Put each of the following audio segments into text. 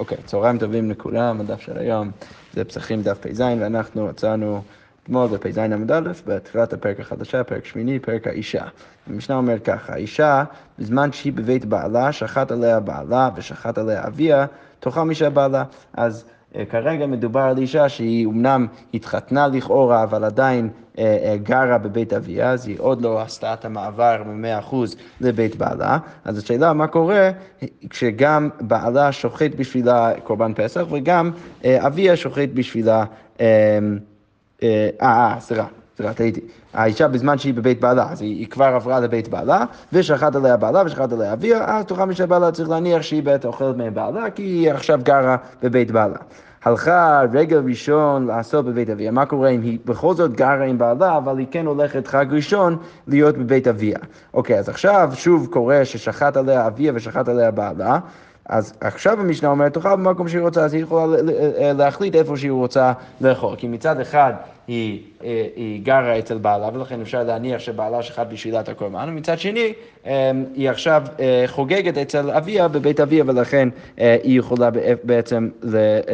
אוקיי, צהריים טובים לכולם, הדף של היום זה פסחים דף פ"ז, ואנחנו מצאנו אתמול בפ"ז עמוד א', בתחילת הפרק החדשה, פרק שמיני, פרק האישה. המשנה אומרת ככה, האישה, בזמן שהיא בבית בעלה, שחט עליה בעלה ושחט עליה אביה, תאכל משל בעלה. אז אה, כרגע מדובר על אישה שהיא אמנם התחתנה לכאורה, אבל עדיין גרה בבית אביה, אז היא עוד לא עשתה את המעבר מ-100% לבית בעלה. אז השאלה מה קורה כשגם בעלה שוחט בשבילה קורבן פסח וגם אביה שוחט בשבילה... אה, אה, סליחה. סליחה, טעיתי. האישה בזמן שהיא בבית בעלה, אז היא, היא כבר עברה לבית בעלה, ושחט עליה בעלה ושחט עליה אביה, אז תוכל משל בעלה צריך להניח שהיא בעת אוכלת מבעלה, כי היא עכשיו גרה בבית בעלה. הלכה רגל ראשון לעשות בבית אביה, מה קורה אם היא בכל זאת גרה עם בעלה, אבל היא כן הולכת חג ראשון להיות בבית אביה. אוקיי, אז עכשיו שוב קורה ששחט עליה אביה ושחט עליה בעלה. אז עכשיו המשנה אומרת, תאכל במקום שהיא רוצה, אז היא יכולה להחליט איפה שהיא רוצה לאכול. כי מצד אחד היא, אה, היא גרה אצל בעלה, ולכן אפשר להניח שבעלה שחט בשבילת הקורבן, ומצד שני, אה, היא עכשיו אה, חוגגת אצל אביה, בבית אביה, ולכן היא יכולה בעצם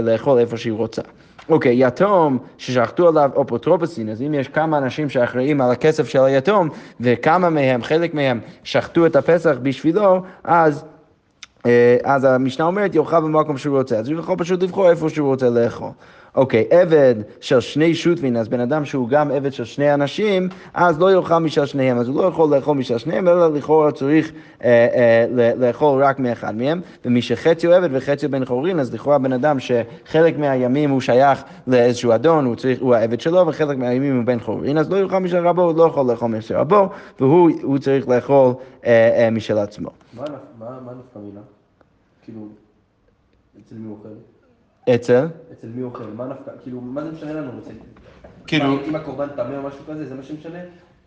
לאכול איפה שהיא רוצה. אוקיי, okay, יתום ששחטו עליו אפוטרופוסין, אז אם יש כמה אנשים שאחראים על הכסף של היתום, וכמה מהם, חלק מהם, שחטו את הפסח בשבילו, אז... אה, אז המשנה אומרת, יאכל במקום שהוא רוצה, אז הוא יכול פשוט לבחור איפה שהוא רוצה לאכול. אוקיי, עבד של שני שוטבין, אז בן אדם שהוא גם עבד של שני אנשים, אז לא יאכל משל שניהם, אז הוא לא יכול לאכול משל שניהם, אלא לכאורה צריך אה, אה, לאכול רק מאחד מהם, ומי שחצי הוא עבד וחצי הוא בן חורין, אז לכאורה בן אדם שחלק מהימים הוא שייך לאיזשהו אדון, הוא, צריך, הוא העבד שלו, וחלק מהימים הוא בן חורין, אז לא יאכל משל רבו, הוא לא יכול לאכול משל רבו, והוא צריך לאכול אה, אה, משל עצמו. מה נפקא מינה? כאילו, אצל מי הוא אוכל? אצל? אצל מי הוא אוכל? מה נפקא, כאילו, מה זה משנה לנו? כאילו... אם הקורבן טמא או משהו כזה, זה מה שמשנה?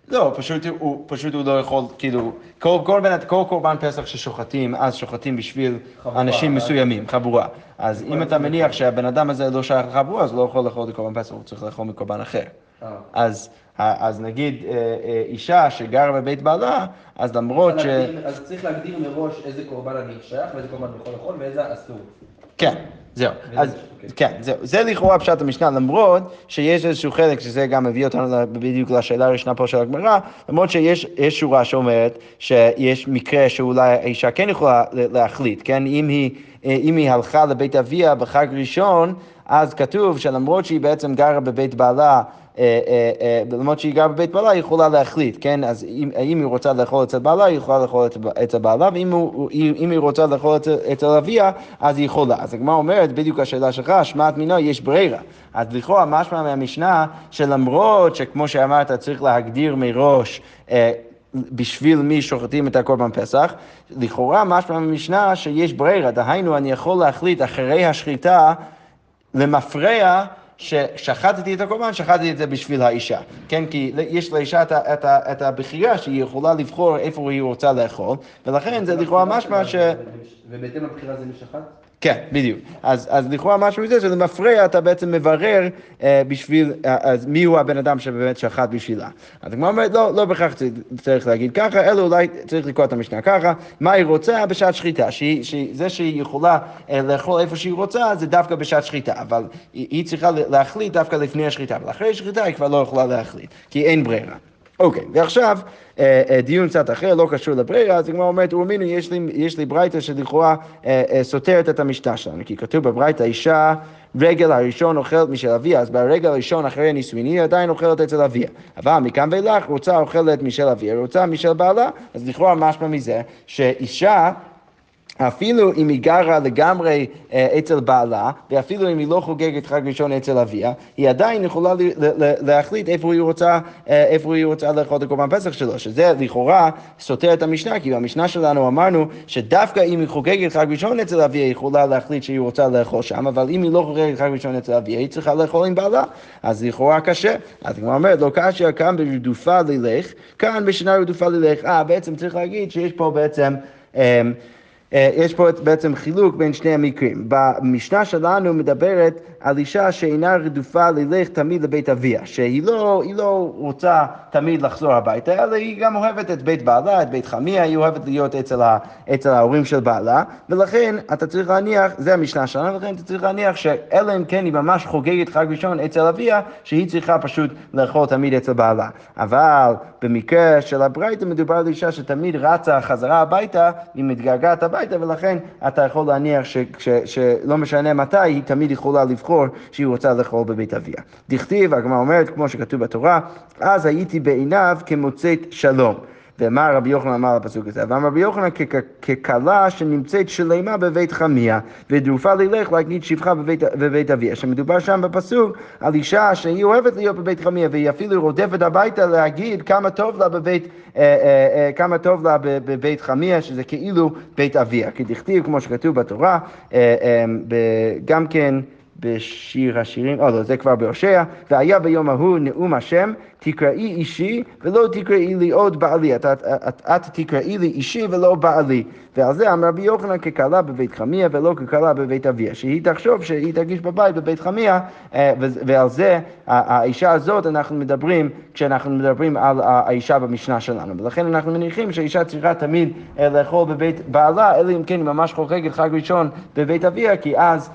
לא, פשוט הוא, פשוט הוא לא יכול, כאילו, כל, כל, בין, כל קורבן פסח ששוחטים, אז שוחטים בשביל חבורה, אנשים. מסוימים, חבורה. אז אם אתה מניח שהבן אדם הזה לא שייך לחבורה, אז הוא לא יכול לאכול את קורבן פסח, הוא צריך לאכול מקורבן אחר. אה. אז, אז נגיד אה, אה, אישה שגרה בבית בעלה, אז למרות ש... אז צריך להגדיר מראש איזה קורבן אני שייך ואיזה קורבן יכול לאכול ואיזה אסור. כן. זהו, אז אוקיי. כן, זהו, זה לכאורה פשט המשנה, למרות שיש איזשהו חלק, שזה גם מביא אותנו בדיוק לשאלה הראשונה פה של הגמרא, למרות שיש שורה שאומרת שיש מקרה שאולי האישה כן יכולה להחליט, כן, אם היא, אם היא הלכה לבית אביה בחג ראשון, אז כתוב שלמרות שהיא בעצם גרה בבית בעלה, למרות שהיא גרה בבית בעלה, היא יכולה להחליט, כן? אז אם, היא רוצה לאכול אצל בעלה, היא יכולה לאכול אצל בעלה, ואם היא רוצה לאכול אצל, אביה, אז היא יכולה. אז הגמרא אומרת, בדיוק השאלה שלך, שמעת מינו, יש ברירה. אז לכאורה משמע מהמשנה, שלמרות שכמו שאמרת, צריך להגדיר מראש בשביל מי שוחטים את הקורבן פסח, לכאורה משמע מהמשנה שיש ברירה, דהיינו אני יכול להחליט אחרי השחיטה למפרע ששחטתי את הקורבן, שחטתי את זה בשביל האישה. כן, כי יש לאישה את, את, את הבחירה שהיא יכולה לבחור איפה היא רוצה לאכול, ולכן זה לכאורה משמע ש... ובהתאם לבחירה זה מי שחט? כן, בדיוק. אז, אז לכאורה משהו מזה שזה מפריע, אתה בעצם מברר אה, בשביל, אה, אז מי הוא הבן אדם שבאמת שחט בשבילה. אז הגמרא אומרת, לא, לא בהכרח צריך להגיד ככה, אלא אולי צריך לקרוא את המשנה ככה, מה היא רוצה בשעת שחיטה, שהיא, שהיא, זה שהיא יכולה אה, לאכול איפה שהיא רוצה, זה דווקא בשעת שחיטה, אבל היא, היא צריכה להחליט דווקא לפני השחיטה, אבל אחרי השחיטה היא כבר לא יכולה להחליט, כי אין ברירה. אוקיי, ועכשיו אה, אה, דיון קצת אחר, לא קשור לברירה, אז הגמרא אומרת, ומינו, יש לי, לי ברייתא שלכאורה אה, סותרת את המשנה שלנו, כי כתוב בברייתא אישה רגל הראשון אוכלת משל אביה, אז ברגל הראשון אחרי הנישואין היא עדיין אוכלת אצל אביה. אבל מכאן ואילך רוצה אוכלת משל אביה, רוצה משל בעלה, אז לכאורה משמע מזה שאישה אפילו אם היא גרה לגמרי אה, אצל בעלה, ואפילו אם היא לא חוגגת חג ראשון אצל אביה, היא עדיין יכולה להחליט איפה היא רוצה, אה, איפה היא רוצה לאכול את הקורבן פסח שלו, שזה לכאורה סותר את המשנה, כי במשנה שלנו אמרנו שדווקא אם היא חוגגת חג ראשון אצל אביה, היא יכולה להחליט שהיא רוצה לאכול שם, אבל אם היא לא חוגגת חג ראשון אצל אביה, היא צריכה לאכול עם בעלה, אז לכאורה קשה. אז היא אומרת, לא קשה, כאן ברדופה ללך, כאן בשנה רדופה ללך. אה, בעצם צריך להגיד שיש פה בעצם... אה, יש פה בעצם חילוק בין שני המקרים. במשנה שלנו מדברת על אישה שאינה רדופה ללך תמיד לבית אביה, שהיא לא, לא רוצה תמיד לחזור הביתה, אלא היא גם אוהבת את בית בעלה, את בית חמיה, היא אוהבת להיות אצל, ה, אצל ההורים של בעלה, ולכן אתה צריך להניח, זה המשנה שלנו, ולכן אתה צריך להניח שאלא אם כן היא ממש חוגגת חג ראשון אצל אביה, שהיא צריכה פשוט לאכול תמיד אצל בעלה. אבל במקרה של הברייתא מדובר על אישה שתמיד רצה חזרה הביתה, היא מתגעגעת הביתה, ולכן אתה יכול להניח ש, ש, שלא משנה מתי, היא תמיד יכולה לבחור שהיא רוצה לאכול בבית אביה. דכתיב, הגמרא אומרת, כמו שכתוב בתורה, אז הייתי בעיניו כמוצאת שלום. ומה רבי יוחנן אמר על הפסוק הזה? ואמר רבי יוחנן ככלה שנמצאת שלמה בבית חמיה, ודרופה ללך להגיד שבחה בבית, בבית אביה. שמדובר שם בפסוק על אישה שהיא אוהבת להיות בבית חמיה, והיא אפילו רודפת הביתה להגיד כמה טוב לה בבית, אה, אה, אה, כמה טוב לה בבית חמיה, שזה כאילו בית אביה. כי דכתיב, כמו שכתוב בתורה, אה, אה, גם כן בשיר השירים, או לא, זה כבר בהושע, והיה ביום ההוא נאום השם, תקראי אישי ולא תקראי לי עוד בעלי, את, את, את, את תקראי לי אישי ולא בעלי. ועל זה אמר רבי יוחנן ככלה בבית חמיה ולא ככלה בבית אביה, שהיא תחשוב שהיא תרגיש בבית בבית חמיה, אה, ועל זה האישה הזאת אנחנו מדברים כשאנחנו מדברים על האישה במשנה שלנו. ולכן אנחנו מניחים שהאישה צריכה תמיד אה, לאכול בבית בעלה, אלא אם כן היא ממש חוגגת חג ראשון בבית אביה, כי אז...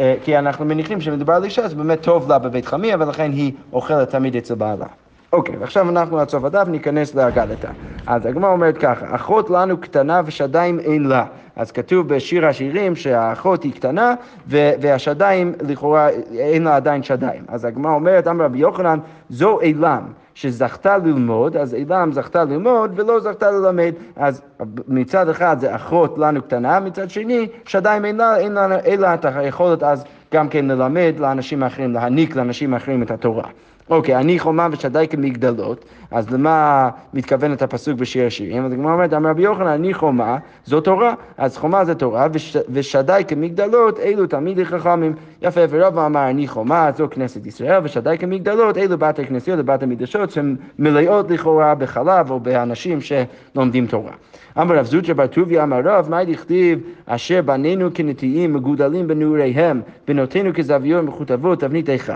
אה, כי אנחנו מניחים שמדובר על אישה, זה באמת טוב לה בבית חמיה, ולכן היא אוכלת תמיד אצל בעלה. אוקיי, ועכשיו אנחנו עד סוף הדף ניכנס לאגדתה. אז הגמרא אומרת ככה, אחות לנו קטנה ושדיים אין לה. אז כתוב בשיר השירים שהאחות היא קטנה והשדיים לכאורה אין לה עדיין שדיים. אז הגמרא אומרת, אמר רבי יוחנן, זו אילם. שזכתה ללמוד, אז אילם זכתה ללמוד ולא זכתה ללמד. אז מצד אחד זה אחות לנו קטנה, מצד שני, שדיים אין לה, אין לה, אין לה את היכולת אז גם כן ללמד לאנשים האחרים, להעניק לאנשים האחרים את התורה. אוקיי, אני חומה ושדי כמגדלות, אז למה מתכוונת הפסוק בשיר השירים? אז הגמרא אומרת, אמר רבי יוחנן, אני חומה, זו תורה. אז חומה זה תורה, וש, ושדי כמגדלות, אלו תלמידי חכמים. יפה, ורב אמר, אני חומה, זו כנסת ישראל, ושדי כמגדלות, אלו בתי כנסיות ובתי מדרשות, שהן מלאות לכאורה בחלב או באנשים שלומדים תורה. אמר רב זוטרא בר טוביה אמר רב, מה דכתיב אשר בנינו כנטיים מגודלים בנעוריהם, בנותינו כזוויות מכותבות תבנית היכל.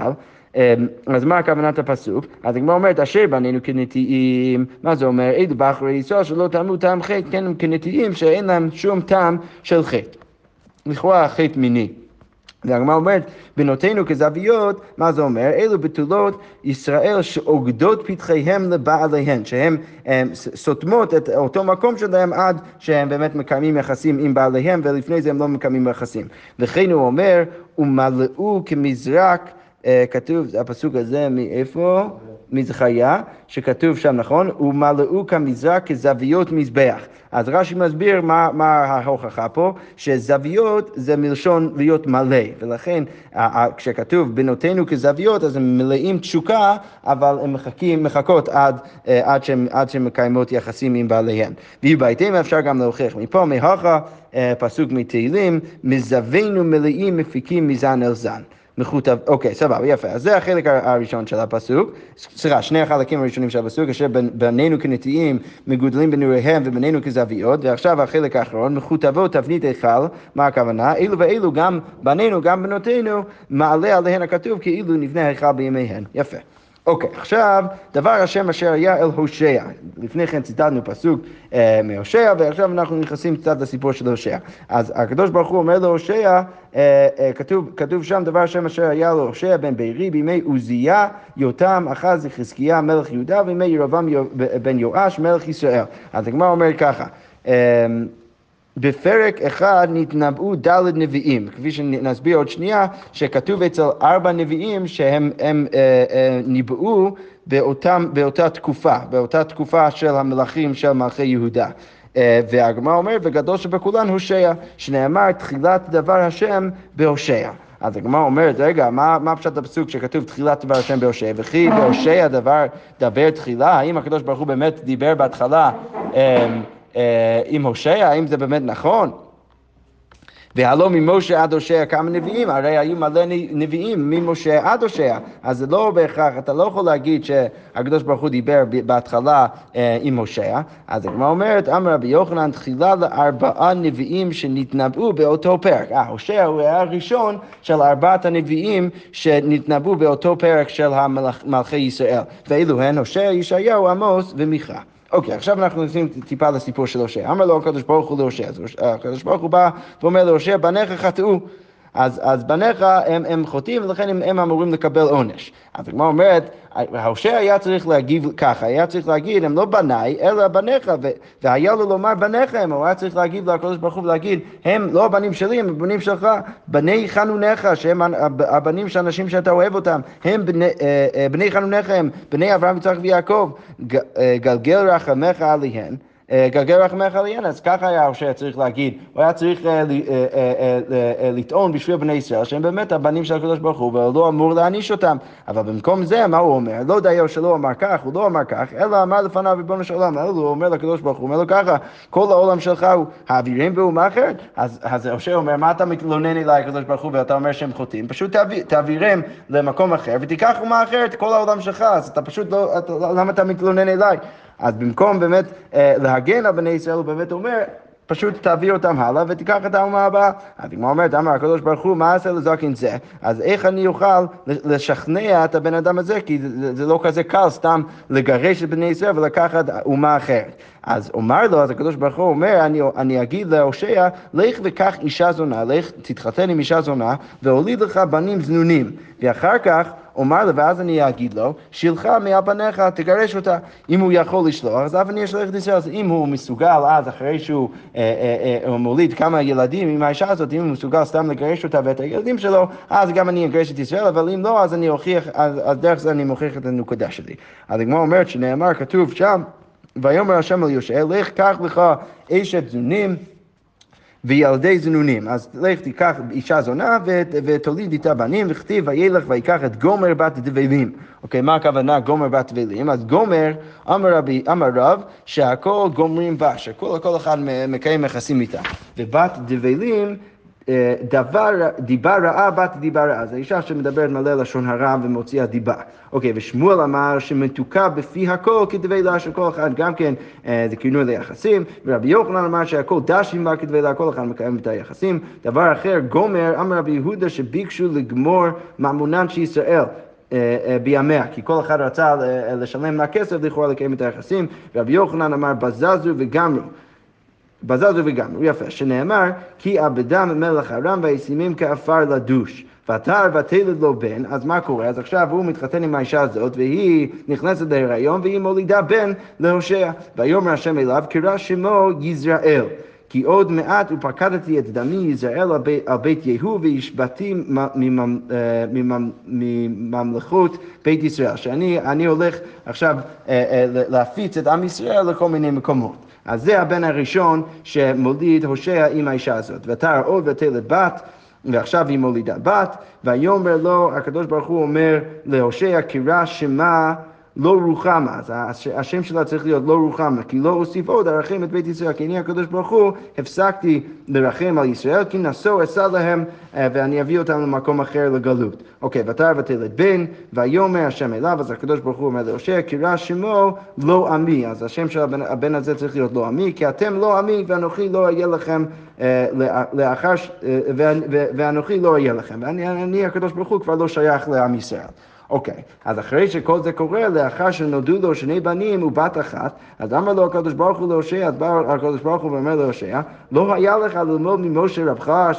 אמ, אז מה הכוונת הפסוק? אז הגמרא אומרת, אשר בנינו כנטיים, מה זה אומר? אלו בחורי ישראל שלא טעמו טעם חטא, כן הם כנטיים שאין להם שום טעם של חטא. לכאורה חטא מיני. והגמרא אומרת, בנותינו כזוויות, מה זה אומר? אלו בתולות ישראל שאוגדות פתחיהם לבעליהן, שהן סותמות את אותו מקום שלהם עד שהם באמת מקיימים יחסים עם בעליהם, ולפני זה הם לא מקיימים יחסים. וכן הוא אומר, ומלאו כמזרק אה, כתוב, הפסוק הזה מאיפה? מזכריה, שכתוב שם, נכון? ומלאו כמזרח כזוויות מזבח. אז רש"י מסביר מה, מה ההוכחה פה, שזוויות זה מלשון להיות מלא, ולכן כשכתוב בנותינו כזוויות, אז הם מלאים תשוקה, אבל הם מחכים, מחכות עד, אה, עד שהן עד מקיימות יחסים עם בעליהן. ובהתאם אפשר גם להוכיח מפה, מהכה, אה, פסוק מתהילים, מזווינו מלאים מפיקים מזן אל זן. מכותב, אוקיי, סבבה, יפה. אז זה החלק הראשון של הפסוק. סליחה, שני החלקים הראשונים של הפסוק, אשר בנינו כנטיים מגודלים בנעוריהם ובנינו כזוויות, ועכשיו החלק האחרון, מכותבות תבנית היכל, מה הכוונה? אלו ואלו גם בנינו, גם בנותינו, מעלה עליהן הכתוב כאילו נבנה היכל בימיהן. יפה. אוקיי, okay, עכשיו, דבר השם אשר היה אל הושע. לפני כן ציטטנו פסוק אה, מהושע, ועכשיו אנחנו נכנסים קצת לסיפור של הושע. אז הקדוש ברוך הוא אומר להושע, אה, אה, כתוב, כתוב שם דבר השם אשר היה להושע בן בארי בימי עוזיה, יותם, אחז וחזקיה מלך יהודה, וימי ירבעם בן יואש מלך ישראל. אז הגמרא אומרת ככה, אה, בפרק אחד נתנבאו ד' נביאים, כפי שנסביר עוד שנייה, שכתוב אצל ארבע נביאים שהם הם, אה, אה, ניבאו באותם, באותה תקופה, באותה תקופה של המלכים של מלכי יהודה. אה, והגמרא אומרת, וגדול שבכולן הושע, שנאמר תחילת דבר השם בהושע. אז הגמרא אומרת, רגע, מה, מה פשט הפסוק שכתוב תחילת דבר השם בהושע? וכי בהושע דבר דבר תחילה? האם הקדוש ברוך הוא באמת דיבר בהתחלה? אה, עם הושע, האם זה באמת נכון? והלא ממשה עד הושע כמה נביאים, הרי היו מלא נביאים ממשה עד הושע, אז זה לא בהכרח, אתה לא יכול להגיד שהקדוש ברוך הוא דיבר בהתחלה אה, עם הושע, אז הגמרא אומרת, אמר רבי יוחנן, תחילה לארבעה נביאים שנתנבאו באותו פרק. אה, הושע הוא היה הראשון של ארבעת הנביאים שנתנבאו באותו פרק של מלכי ישראל, ואילו הן הושע, ישעיהו, עמוס ומיכה. אוקיי, עכשיו אנחנו נכנסים טיפה לסיפור של הושע. אמר לו הקדוש ברוך הוא להושע, אז הקדוש ברוך הוא בא ואומר להושע, בניך חטאו. אז, אז בניך הם, הם חוטאים ולכן הם, הם אמורים לקבל עונש. אז הגמרא אומרת, ההושע היה צריך להגיב ככה, היה צריך להגיד, הם לא בניי, אלא בניך, ו- והיה לו לומר בניכם, הוא היה צריך להגיב לקדוש ברוך הוא ולהגיד, הם לא הבנים שלי, הם הבנים שלך, בני חנוניך, שהם הבנים של אנשים שאתה אוהב אותם, הם בני, אה, אה, בני חנוניך, הם בני אברהם, יצחק ויעקב, אה, גלגל רחמך עליהם. גלגל רחמך עליהן, אז ככה היה הושע צריך להגיד, הוא היה צריך אה, אה, אה, לטעון בשביל בני ישראל שהם באמת הבנים של הקדוש ברוך הוא ולא אמור להעניש אותם, אבל במקום זה מה הוא אומר? לא דיו שלא אמר כך, הוא לא אמר כך, אלא אמר לפניו ריבונו של עולם, הוא אומר לקדוש ברוך הוא, אומר לו ככה, כל העולם שלך הוא האווירים באומה אחרת, אז הושע אומר, מה אתה מתלונן אליי הקדוש ברוך הוא ואתה אומר שהם חוטאים, פשוט תעבירם למקום אחר ותיקח אומה אחרת, כל העולם שלך, אז אתה פשוט לא, למה אתה מתלונן אליי? אז במקום באמת אה, להגן על בני ישראל, הוא באמת אומר, פשוט תעביר אותם הלאה ותיקח את האומה הבאה. אז הגמרא אומרת, אמר הקדוש ברוך הוא, מה עשה לזקן זה? אז איך אני אוכל לשכנע את הבן אדם הזה? כי זה, זה לא כזה קל סתם לגרש את בני ישראל ולקחת אומה אחרת. אז אומר לו, אז הקדוש ברוך הוא אומר, אני, אני אגיד להושע, לך וקח אישה זונה, לך תתחתן עם אישה זונה, והוליד לך בנים זנונים. ואחר כך אומר לו, ואז אני אגיד לו, שילך מעל פניך, תגרש אותה. אם הוא יכול לשלוח, אז אף אני אשלח את ישראל. אז אם הוא מסוגל אז, אחרי שהוא אה, אה, אה, מוליד כמה ילדים עם האישה הזאת, אם הוא מסוגל סתם לגרש אותה ואת הילדים שלו, אז גם אני אגרש את ישראל, אבל אם לא, אז אני אוכיח, אז, אז דרך זה אני מוכיח את הנקודה שלי. אז הגמרא אומרת שנאמר, כתוב שם, ויאמר השם אל יושע, לך קח לך אשת זונים וילדי זנונים. אז לך תיקח אישה זונה ותוליד איתה בנים, וכתיב וילך ויקח את גומר בת דבלים. אוקיי, מה הכוונה גומר בת דבלים? אז גומר, אמר רבי, אמר רב, שהכל גומרים בה, שכל אחד מקיים יחסים איתה. ובת דבלים דבר, דיבה רעה בת דיבה רעה, זו אישה שמדברת מלא לשון הרע ומוציאה דיבה. אוקיי, ושמואל אמר שמתוקה בפי הכל כדבלה של כל אחד, גם כן אה, זה כינוי ליחסים, ורבי יוחנן אמר שהכל דשים בה כדבלה, כל אחד מקיים את היחסים. דבר אחר, גומר, אמר רבי יהודה שביקשו לגמור ממונן של ישראל. אה, בימיה, כי כל אחד רצה לשלם לה כסף לכאורה לקיים את היחסים, רבי יוחנן אמר בזזו וגמרו. בזזו וגמרו, יפה, שנאמר, כי אבדם מלך ארם וישימים כעפר לדוש. ותר ותלד לו בן, אז מה קורה? אז עכשיו הוא מתחתן עם האישה הזאת, והיא נכנסת להיריון, והיא מולידה בן להושע. ויאמר השם אליו, קרא שמו יזרעאל. כי עוד מעט ופקדתי את דמי יזרעאל על בית יהוא והשבתי אה, מממלכות בית ישראל. שאני הולך עכשיו אה, אה, להפיץ את עם ישראל לכל מיני מקומות. אז זה הבן הראשון שמוליד הושע עם האישה הזאת. ותר עוד ותלת בת, ועכשיו היא מולידה בת, ויאמר לו, הקדוש ברוך הוא אומר להושע, קרא שמה לא רוחמה, אז השם שלה צריך להיות לא רוחמה, כי לא אוסיף עוד ארחם את בית ישראל, כי אני הקדוש ברוך הוא הפסקתי לרחם על ישראל, כי נשאו אשא להם אה, ואני אביא אותם למקום אחר לגלות. אוקיי, ותר ותלד בן, ויאמר השם אליו, אז הקדוש ברוך הוא אומר להושע, קרא שמו לא עמי, אז השם של הבן, הבן הזה צריך להיות לא עמי, כי אתם לא עמי ואנוכי לא אהיה לכם אה, לאחר, אה, ואנוכי לא אהיה לכם, ואני הקדוש ברוך הוא כבר לא שייך לעם ישראל. אוקיי, אז אחרי שכל זה קורה, לאחר שנולדו לו שני בנים ובת אחת, אז אמר לו הקדוש ברוך הוא להושע, אז בא הקדוש ברוך הוא ואומר להושע, לא היה לך ללמוד ממשה רבך,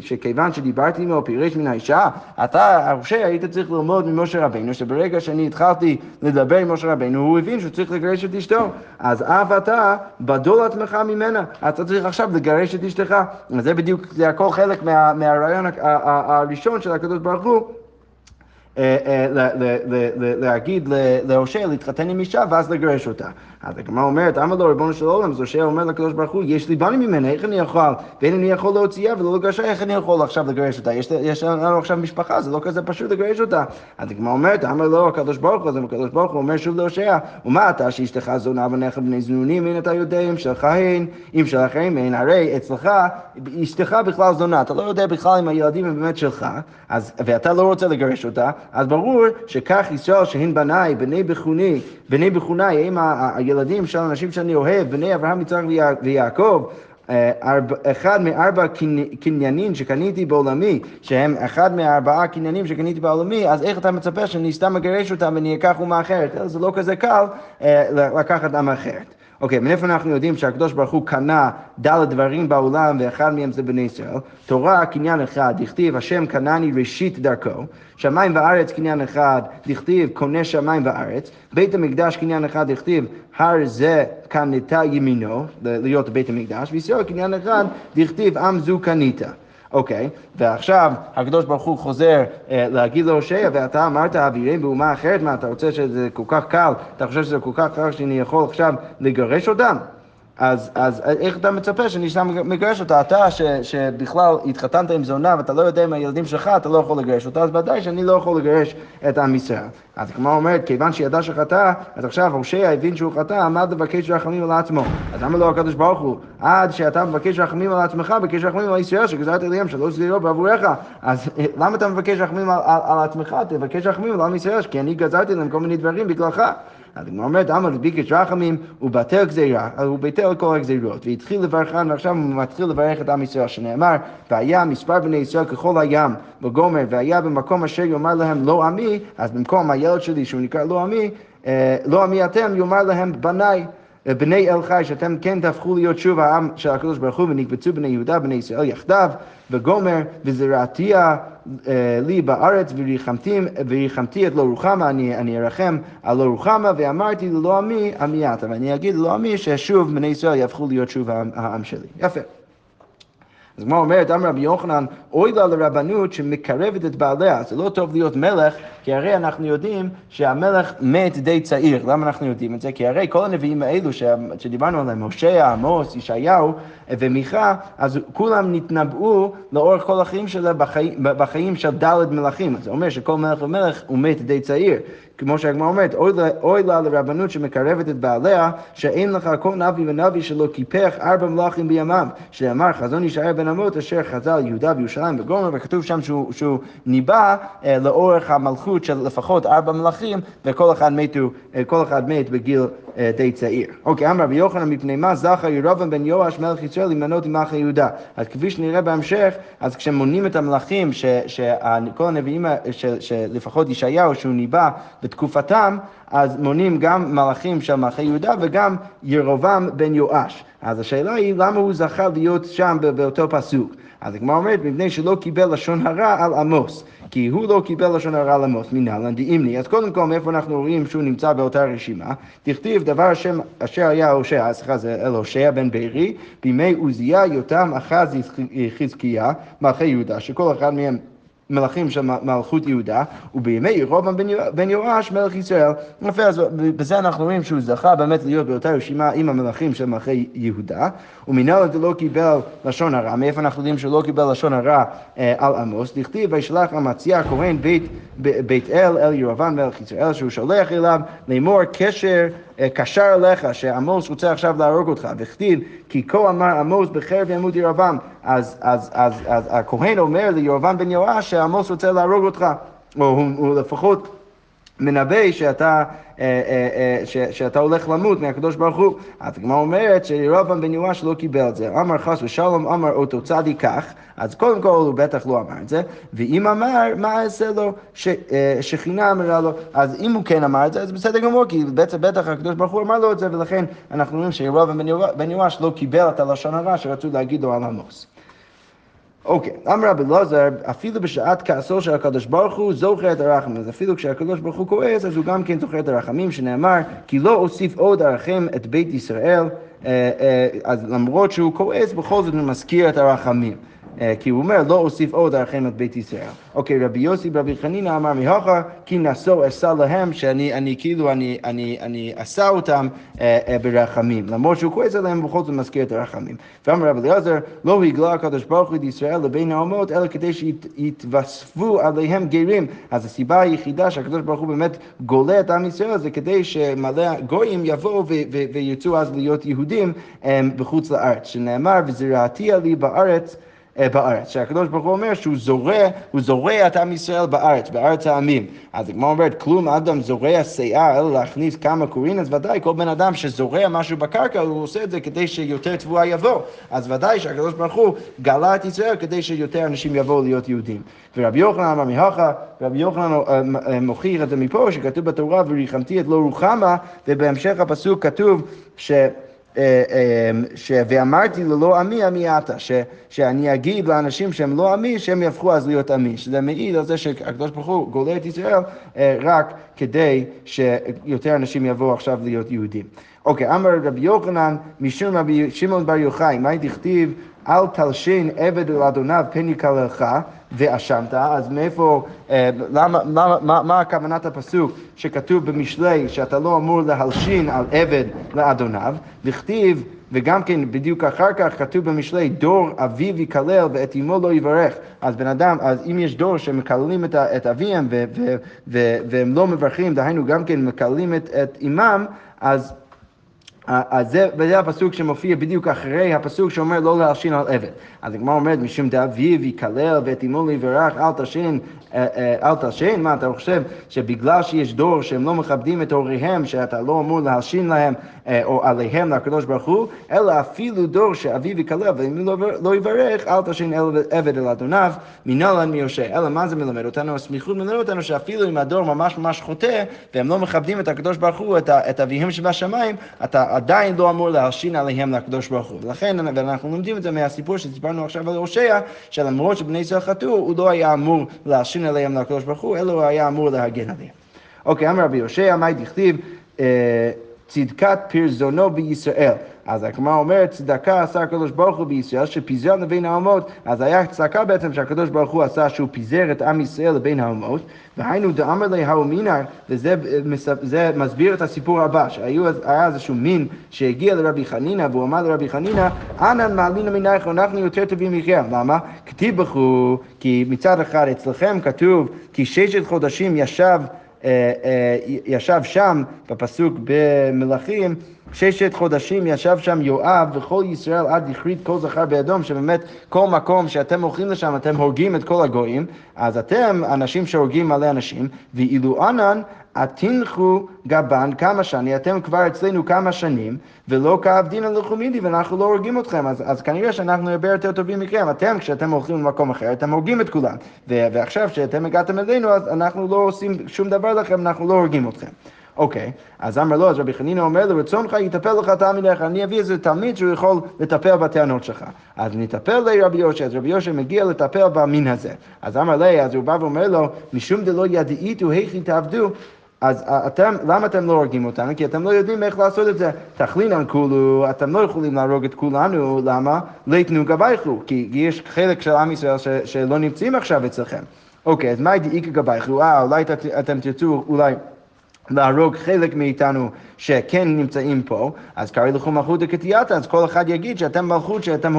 שכיוון שדיברתי עמו פירש מן האישה, אתה, הושע, היית צריך ללמוד ממשה רבינו, שברגע שאני התחלתי לדבר עם משה רבינו, הוא הבין שהוא צריך לגרש את אשתו. אז אף אתה, בדול עצמך ממנה, אתה צריך עכשיו לגרש את אשתך. זה בדיוק, זה הכל חלק מה, מהרעיון הראשון של הקדוש ברוך הוא. אה, אה, להגיד להושע להתחתן עם אישה ואז לגרש אותה. אז הגמרא אומרת, אמר לו ריבונו של עולם, אז הושע אומר לקדוש ברוך הוא, יש לי בנים ממנה, איך אני יכול? ואין אני יכול להוציאה ולא לגרשה, איך אני יכול עכשיו לגרש אותה? יש, יש לנו עכשיו משפחה, זה לא כזה פשוט לגרש אותה. אז הגמרא אומרת, אמר לו הקדוש ברוך הוא, אז הקדוש ברוך הוא אומר שוב להושע, ומה אתה שאשתך זונה בניך בני זנונים, אין אתה יודע אם שלך הן, אם שלכם הן, הרי אצלך, אשתך בכלל זונה, אתה לא יודע בכלל אם הילדים הם באמת שלך, אז, ואתה לא רוצה לגרש אותה, אז ברור שכך ישראל שהן בניי, בני בחוני, בני בחוני, הילדים של האנשים שאני אוהב, בני אברהם, יצחק ויע- ויעקב, אה, אחד מארבע קני- קניינים שקניתי בעולמי, שהם אחד מארבעה קניינים שקניתי בעולמי, אז איך אתה מצפה שאני סתם אגרש אותם ואני אקח אומה אחרת? זה לא כזה קל אה, לקחת עם אחרת. אוקיי, מאיפה אנחנו יודעים שהקדוש ברוך הוא קנה ד' דברים בעולם ואחד מהם זה בני ישראל? תורה קניין אחד, דכתיב השם קנני ראשית דרכו, שמיים וארץ קניין אחד, דכתיב קונה שמיים וארץ, בית המקדש קניין אחד, דכתיב הר זה קנתה ימינו, להיות בית המקדש, וישראל קניין אחד, דכתיב עם זו קנית. אוקיי, ועכשיו הקדוש ברוך הוא חוזר אה, להגיד להושע, ואתה אמרת אבירים באומה אחרת, מה אתה רוצה שזה כל כך קל, אתה חושב שזה כל כך קל שאני יכול עכשיו לגרש אותם? אז, אז איך אתה מצפה שאני סתם מגרש אותה? אתה ש, שבכלל התחתנת עם זונה ואתה לא יודע אם הילדים שלך, אתה לא יכול לגרש אותה, אז ודאי שאני לא יכול לגרש את עם ישראל. אז כמו אומרת, כיוון שידע שחטא, אז עכשיו הושע הבין שהוא חטא, עמד לבקש רחמים על עצמו. אז למה לא הקדוש ברוך הוא, עד שאתה מבקש רחמים על עצמך, בקש רחמים על ישראל שגזרת אליהם שלא סבירו בעבורך. אז אה, למה אתה מבקש רחמים על, על, על עצמך? תבקש רחמים על עם ישראל, כי אני גזרתי להם כל מיני דברים בגללך. הגמרא אומרת, אמר לביקש רחמים, הוא בטל גזירה, הוא ביטל כל הגזירות, והתחיל לברכן, ועכשיו הוא מתחיל לברך את עם ישראל, שנאמר, והיה מספר בני ישראל ככל הים בגומר, והיה במקום אשר יאמר להם לא עמי, אז במקום הילד שלי שהוא נקרא לא עמי, אה, לא עמי אתם, יאמר להם בניי. בני אל חי, שאתם כן תהפכו להיות שוב העם של הקדוש ברוך הוא, ונקבצו בני יהודה, בני ישראל יחדיו, וגומר, וזרעתיה אה, לי בארץ, וריחמתי את לא רוחמה, אני, אני ארחם על לא רוחמה, ואמרתי ללא עמי, עמי אתה, ואני אגיד ללא עמי, ששוב בני ישראל יהפכו להיות שוב העם, העם שלי. יפה. אז כמו אומרת, אמר רבי יוחנן, אוי לה לרבנות שמקרבת את בעליה, זה לא טוב להיות מלך, כי הרי אנחנו יודעים שהמלך מת די צעיר. למה אנחנו יודעים את זה? כי הרי כל הנביאים האלו ש- שדיברנו עליהם, הושע, עמוס, ישעיהו ומיכה, אז כולם נתנבאו לאורך כל החיים שלהם בחיים, בחיים של ד' מלכים. זה אומר שכל מלך ומלך הוא מת די צעיר. כמו שהגמרא אומרת, אוי לה- לרבנות שמקרבת את בעליה, שאין לך כל נביא ונביא שלא קיפח ארבע מלכים בימיו, שאמר חזון ישעיה בן אמות אשר חזה על יהודה וירושלים וגומר, וכתוב שם שהוא, שהוא ניבא אה, לאורך המלכות של לפחות ארבע מלכים, וכל אחד מתו, אה, כל אחד מת בגיל אה, די צעיר. אוקיי, אמר רבי יוחנן, מפני מה זכה ירובעם בן יואש מלך ישראל למנות עם מלכי יהודה. אז כפי שנראה בהמשך, אז כשמונים את המלכים, שכל הנביאים, ה- ש- שלפחות ישעיהו, שהוא ניבא בתקופתם, אז מונים גם מלכים של מלכי יהודה וגם ירובעם בן יואש. אז השאלה היא, למה הוא זכה להיות שם באותו פסוק? אז הגמרא אומרת, מפני שלא קיבל לשון הרע על עמוס. כי הוא לא קיבל לשון הרע על עמוס, מנהלן דאימני. אז קודם כל, מאיפה אנחנו רואים שהוא נמצא באותה רשימה? תכתיב דבר השם אשר היה הושע, סליחה, זה אל הושע בן בארי, בימי עוזיה, יותם, אחז, חזקיה, מלכי יהודה, שכל אחד מהם מלכים של מלכות יהודה, ובימי ירובעם בן יו- בן יואש מלך ישראל. אז בזה אנחנו רואים שהוא זכה באמת להיות באותה רשימה עם המלכים של מלכי יהודה, ומנהלת לא קיבל לשון הרע, מאיפה אנחנו יודעים שהוא לא קיבל לשון הרע אה, על עמוס? דכתיב וישלח אמציה הכהן בית, בית אל אל ירבעם מלך ישראל, שהוא שולח אליו לאמור קשר קשר אליך, שעמוס רוצה עכשיו להרוג אותך, וכתיב כי כה אמר עמוס בחרב ימות ירבעם, אז, אז, אז, אז הכהן אומר לירבעם בן יואש שעמוס רוצה להרוג אותך, או הוא לפחות מנבא שאתה, אה, אה, אה, שאתה הולך למות מהקדוש ברוך הוא. אז הגמרא אומרת שירבעם בן יואש לא קיבל את זה. אמר חס ושלום, אמר אותו צדיק כך, אז קודם כל הוא בטח לא אמר את זה, ואם אמר, מה אעשה לו ש, אה, שכינה אמרה לו, אז אם הוא כן אמר את זה, אז בסדר גמור, כי בעצם בטח הקדוש ברוך הוא אמר לו את זה, ולכן אנחנו רואים שירבעם בן יואש- בן יואש לא קיבל את הלשון הרע שרצו להגיד לו על עמוס. אוקיי, אמר רבי אלעזר, אפילו בשעת כעסו של הקדוש ברוך הוא זוכר את הרחמים. אז אפילו כשהקדוש ברוך הוא כועס, אז הוא גם כן זוכר את הרחמים, שנאמר, כי לא אוסיף עוד ארחם את בית ישראל, אה, אה, אז למרות שהוא כועס, בכל זאת הוא מזכיר את הרחמים. אה, כי הוא אומר, לא אוסיף עוד ארחם את בית ישראל. אוקיי, רבי יוסי ורבי חנינא אמר מהוכה, כי נשוא אשא להם, שאני אני, כאילו, אני, אני, אני אשא אותם אה, אה, ברחמים. למרות שהוא כועס עליהם, בכל זאת מזכיר את הרחמים. ואמר רבי אליעזר, לא הגלה הקדוש ברוך הוא את ישראל לבין האומות, אלא כדי שיתווספו עליהם גרים. אז הסיבה היחידה שהקדוש ברוך הוא באמת גולה את עם ישראל, זה כדי שמלא גויים יבואו וירצו אז להיות יהודים אה, בחוץ לארץ. שנאמר, וזרעתיה לי בארץ. אה, בארץ, שהקדוש ברוך הוא אומר שהוא זורע, הוא זורע את עם ישראל בארץ, בארץ העמים. אז הגמרא אומרת, כלום אדם זורע שיער להכניס כמה קורין, אז ודאי כל בן אדם שזורע משהו בקרקע, הוא עושה את זה כדי שיותר תבואה יבוא. אז ודאי שהקדוש ברוך הוא גלה את ישראל כדי שיותר אנשים יבואו להיות יהודים. ורבי יוחנן אמר מהכה, רבי יוחנן אה, אה, מוכיח את זה מפה, שכתוב בתורה, וריחמתי את לא רוחמה, ובהמשך הפסוק כתוב ש... אה, אה, ש... ואמרתי ללא עמי עמי אתה, ש... שאני אגיד לאנשים שהם לא עמי, שהם יהפכו אז להיות עמי, שזה מעיד על זה שהקדוש ברוך הוא גולה את ישראל אה, רק כדי שיותר אנשים יבואו עכשיו להיות יהודים. אוקיי, אמר רבי יוחנן, משום רבי שמעון בר יוחאי, מה דכתיב אל תלשין עבד אל אדוניו פן יקללך ואשמת, אז מאיפה, אה, למה, למה, מה, מה הכוונת הפסוק שכתוב במשלי שאתה לא אמור להלשין על עבד לאדוניו, וכתיב וגם כן בדיוק אחר כך כתוב במשלי דור אביו יקלל ואת אמו לא יברך. אז בן אדם, אז אם יש דור שמקללים את, את אביהם ו, ו, ו, והם לא מברכים, דהיינו גם כן מקללים את, את אמם, אז אז זה, וזה הפסוק שמופיע בדיוק אחרי הפסוק שאומר לא להלשין על עבד. אז הגמרא אומרת, משום דאביו יקלל ואת אמו לא יברך, אל תלשין, אה, אה, אל תלשין, מה אתה חושב, שבגלל שיש דור שהם לא מכבדים את הוריהם, שאתה לא אמור להלשין להם אה, או עליהם לקדוש ברוך הוא, אלא אפילו דור שאביו יקלל ואם לא, לא יברך, אל תלשין עבד אל אדוניו, מנהלן מיושע. אלא מה זה מלמד אותנו? הסמיכות מלמד אותנו שאפילו אם הדור ממש ממש חוטא, והם לא מכבדים את הקדוש ברוך הוא, את, את אביהם שבשמיים, אתה עדיין לא אמור להלשין עליהם לקדוש ברוך הוא. ולכן, ואנחנו לומדים את זה מהסיפור שדיברנו עכשיו על הושע, שלמרות שבני ישראל חטאו, הוא לא היה אמור להלשין עליהם לקדוש ברוך הוא, אלא הוא היה אמור להגן עליהם. אוקיי, אמר רבי הושע, מה דכתיב? אה, צדקת פרזונו בישראל. אז הגמרא אומרת, צדקה עשה הקדוש ברוך הוא בישראל, שפיזר לבין האומות, אז היה צדקה בעצם שהקדוש ברוך הוא עשה שהוא פיזר את עם ישראל לבין האומות, והיינו דאמר לי האומינר, וזה מסביר את הסיפור הבא, שהיה איזשהו מין שהגיע לרבי חנינא, והוא אמר לרבי חנינא, אנא מעלינו מנייך, אנחנו יותר טובים מכם. למה? כתיב בכו, כי מצד אחד אצלכם כתוב, כי ששת חודשים ישב אה, אה, ישב שם, בפסוק במלכים, ששת חודשים ישב שם יואב וכל ישראל עד יכרית כל זכר באדום, שבאמת כל מקום שאתם הולכים לשם אתם הורגים את כל הגויים, אז אתם אנשים שהורגים מלא אנשים, ואילו ענן התנחו גבן כמה שנים, אתם כבר אצלנו כמה שנים, ולא כעבדינא לחומידי, ואנחנו לא הורגים אתכם, אז, אז כנראה שאנחנו הרבה יותר טובים מכם. אתם, כשאתם הולכים למקום אחר, אתם הורגים את כולם. ועכשיו, כשאתם הגעתם אלינו, אז אנחנו לא עושים שום דבר לכם, אנחנו לא הורגים אתכם. אוקיי, אז אמר לו, אז רבי חנינא אומר לו, רצונך יטפל לך תלמידיך, אני אביא איזה תלמיד שהוא יכול לטפל בטענות שלך. אז נטפל לרבי יושע, אז רבי יושע מגיע לטפל במין הזה. אז אמר לי, אז הוא בא ואומר לו, משום דלא ידעיתו היכי תעבדו, אז אתם, למה אתם לא הורגים אותנו? כי אתם לא יודעים איך לעשות את זה. תכלינן כולו, אתם לא יכולים להרוג את כולנו, למה? ליתנו גבייכו, כי יש חלק של עם ישראל ש, שלא נמצאים עכשיו אצלכם. אוקיי, אז מה דאיכא גבייכו? אה, אולי אתם תרצו, אולי... להרוג חלק מאיתנו שכן נמצאים פה, אז קרעי לכו מלכות דקתייתא, אז כל אחד יגיד שאתם מלכות שאתם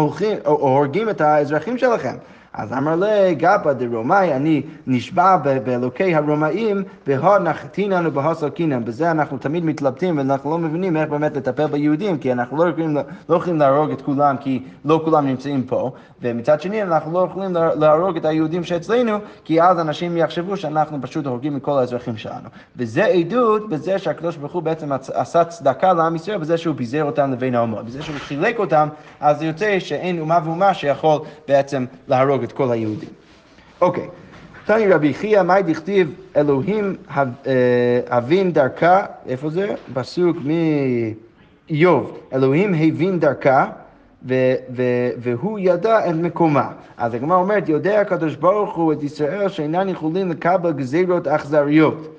הורגים את האזרחים שלכם. אז אמר לי, גפא דרומאי, אני נשבע באלוקי הרומאים, והוד נחתינן ובהוסקינן. בזה אנחנו תמיד מתלבטים ואנחנו לא מבינים איך באמת לטפל ביהודים, כי אנחנו לא יכולים, לא יכולים להרוג את כולם, כי לא כולם נמצאים פה, ומצד שני אנחנו לא יכולים להרוג את היהודים שאצלנו, כי אז אנשים יחשבו שאנחנו פשוט הורגים את כל האזרחים שלנו. וזה עדות בזה שהקדוש ברוך הוא בעצם עשה צדקה לעם ישראל בזה שהוא פיזר אותם לבין האומות. בזה שהוא חילק אותם, אז יוצא שאין אומה ואומה שיכול בעצם להרוג את כל היהודים. אוקיי, תני רבי חייא, מאי דכתיב אלוהים הבין דרכה, איפה זה? פסוק מאיוב, אלוהים הבין דרכה ו- ו- והוא ידע את מקומה. אז הגמרא אומרת, יודע הקדוש ברוך הוא את ישראל שאינם יכולים לקבל גזירות אכזריות.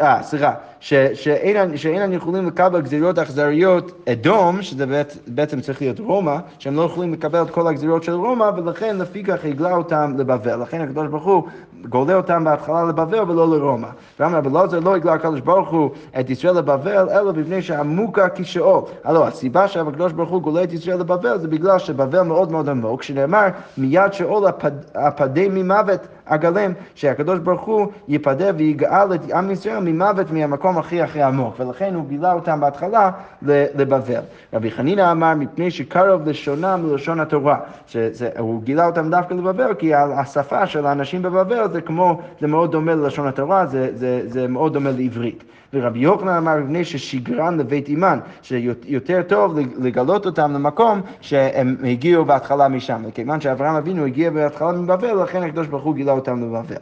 אה, סליחה, ש- שאינן שאינן יכולים לקבל גזירות אכזריות אדום, שזה בעת- בעצם צריך להיות רומא, שהם לא יכולים לקבל את כל הגזירות של רומא, ולכן לפיכך הגלה אותם לבבל. לכן הקדוש ברוך הוא גולה אותם בהתחלה לבבל ולא לרומא. ואמר רבי אלעזר לא הגלה הקדוש ברוך הוא את ישראל לבבל, אלא מפני שעמוקה כשאול. הלא, הסיבה שהקדוש ברוך הוא גולה את ישראל לבבל זה בגלל שבבל מאוד מאוד עמוק, שנאמר מיד שאול הפד- הפדה ממוות אגלם, שהקדוש ברוך הוא יפדה ויגאל את עם ישראל ממוות מהמקום הכי הכי עמוק, ולכן הוא גילה אותם בהתחלה לבבל. רבי חנינא אמר מפני שקרוב לשונה מלשון התורה, שהוא גילה אותם דווקא לבבל, כי השפה של האנשים בבבל זה כמו, זה מאוד דומה ללשון התורה, זה, זה, זה מאוד דומה לעברית. ורבי יוחנן אמר מפני ששגרן לבית אימן, שיותר טוב לגלות אותם למקום שהם הגיעו בהתחלה משם. וכיוון שאברהם אבינו הגיע בהתחלה מבבל, לכן הקדוש ברוך הוא גילה אותם לבבל.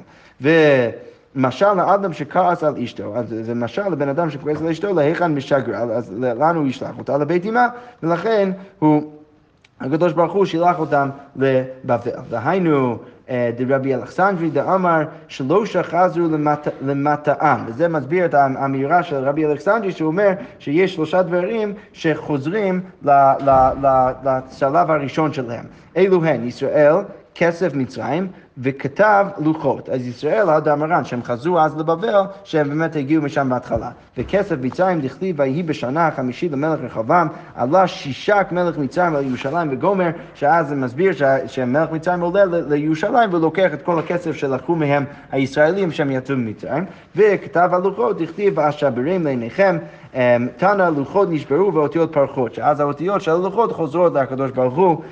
ומשל לאדם שכעס על אשתו, אז זה משל לבן אדם שכועס על אשתו, להיכן משגרל, אז לאן הוא ישלח אותה? לבית אמה, ולכן הוא... הקדוש ברוך הוא שילח אותם לבבל. דהיינו, אה, דרבי אלכסנדרי דאמר שלושה חזרו למט- למטעם. וזה מסביר את האמירה של רבי אלכסנדרי שהוא אומר שיש שלושה דברים שחוזרים לשלב הראשון שלהם. אלו הן ישראל, כסף מצרים וכתב לוחות. אז ישראל, עד המרן, שהם חזרו אז לבבל, שהם באמת הגיעו משם בהתחלה. וכסף מצרים דכתיב ויהי בשנה החמישית למלך רחבעם, עלה שישק מלך מצרים על ירושלים וגומר, שאז זה מסביר שמלך מצרים עולה לירושלים ולוקח את כל הכסף שלקחו מהם הישראלים שהם יצאו ממצרים. וכתב הלוחות דכתיב השברים לעיניכם. תנא לוחות נשברו ואותיות פרחות, שאז האותיות של הלוחות חוזרות לקדוש ברוך הוא,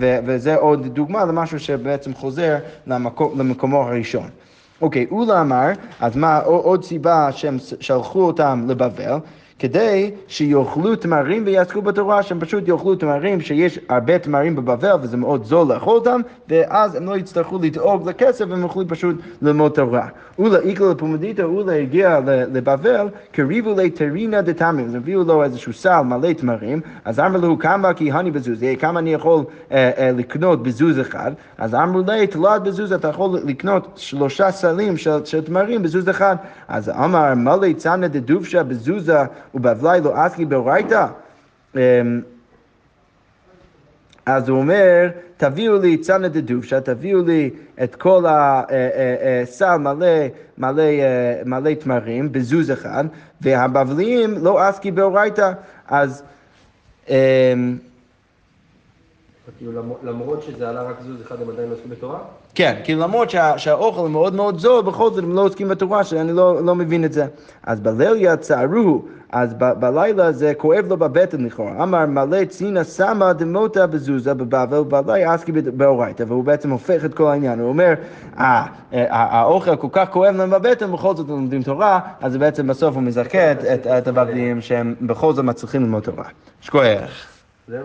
וזה עוד דוגמה למשהו שבעצם חוזר למקום, למקומו הראשון. אוקיי, אולה אמר, אז מה עוד סיבה שהם שלחו אותם לבבל? כדי שיאכלו תמרים ויעסקו בתורה, שהם פשוט יאכלו תמרים, שיש הרבה תמרים בבבל וזה מאוד זול לאכול אותם, ואז הם לא יצטרכו לדאוג לכסף, הם יוכלו פשוט ללמוד תורה. אולה איקלה לפומדיתא, אולה הגיע לבבל, קריבו לטרינה דתמרים, אז הביאו לו איזשהו סל מלא תמרים, אז אמר לו כמה כי הני בזוז, "אה, כמה אני יכול אה, אה, לקנות בזוז אחד, אז אמרו לי, תלת בזוז, אתה יכול לקנות שלושה סלים של, של תמרים בזוז אחד, אז אמר מלא צנא דדובשה בזוזה ובבלי לא אסקי באורייתא. אמ, אז הוא אומר, תביאו לי צנא דדובשה, תביאו לי את כל הסל מלא, מלא, אה, מלא תמרים בזוז אחד, והבבליים לא אסקי באורייתא. אז אמ, למ- למרות שזה עלה רק זוז אחד הם עדיין עשו בתורה? כן, כי למרות שה, שהאוכל מאוד מאוד זול, בכל זאת הם לא עוסקים בתורה, שאני לא, לא מבין את זה. אז בליל יצערו, אז ב, בלילה זה כואב לו בבטן לכאורה. אמר מלא צינה סמה דמותה בזוזה בבבל, ובלילה עסקי באורייתא, והוא בעצם הופך את כל העניין. הוא אומר, "אה, האוכל כל כך כואב להם בבטן, בכל זאת הם לומדים תורה, אז בעצם בסוף הוא מזכה את, את, הבבליים שהם בכל זאת מצליחים ללמוד תורה. שכוח. זהו?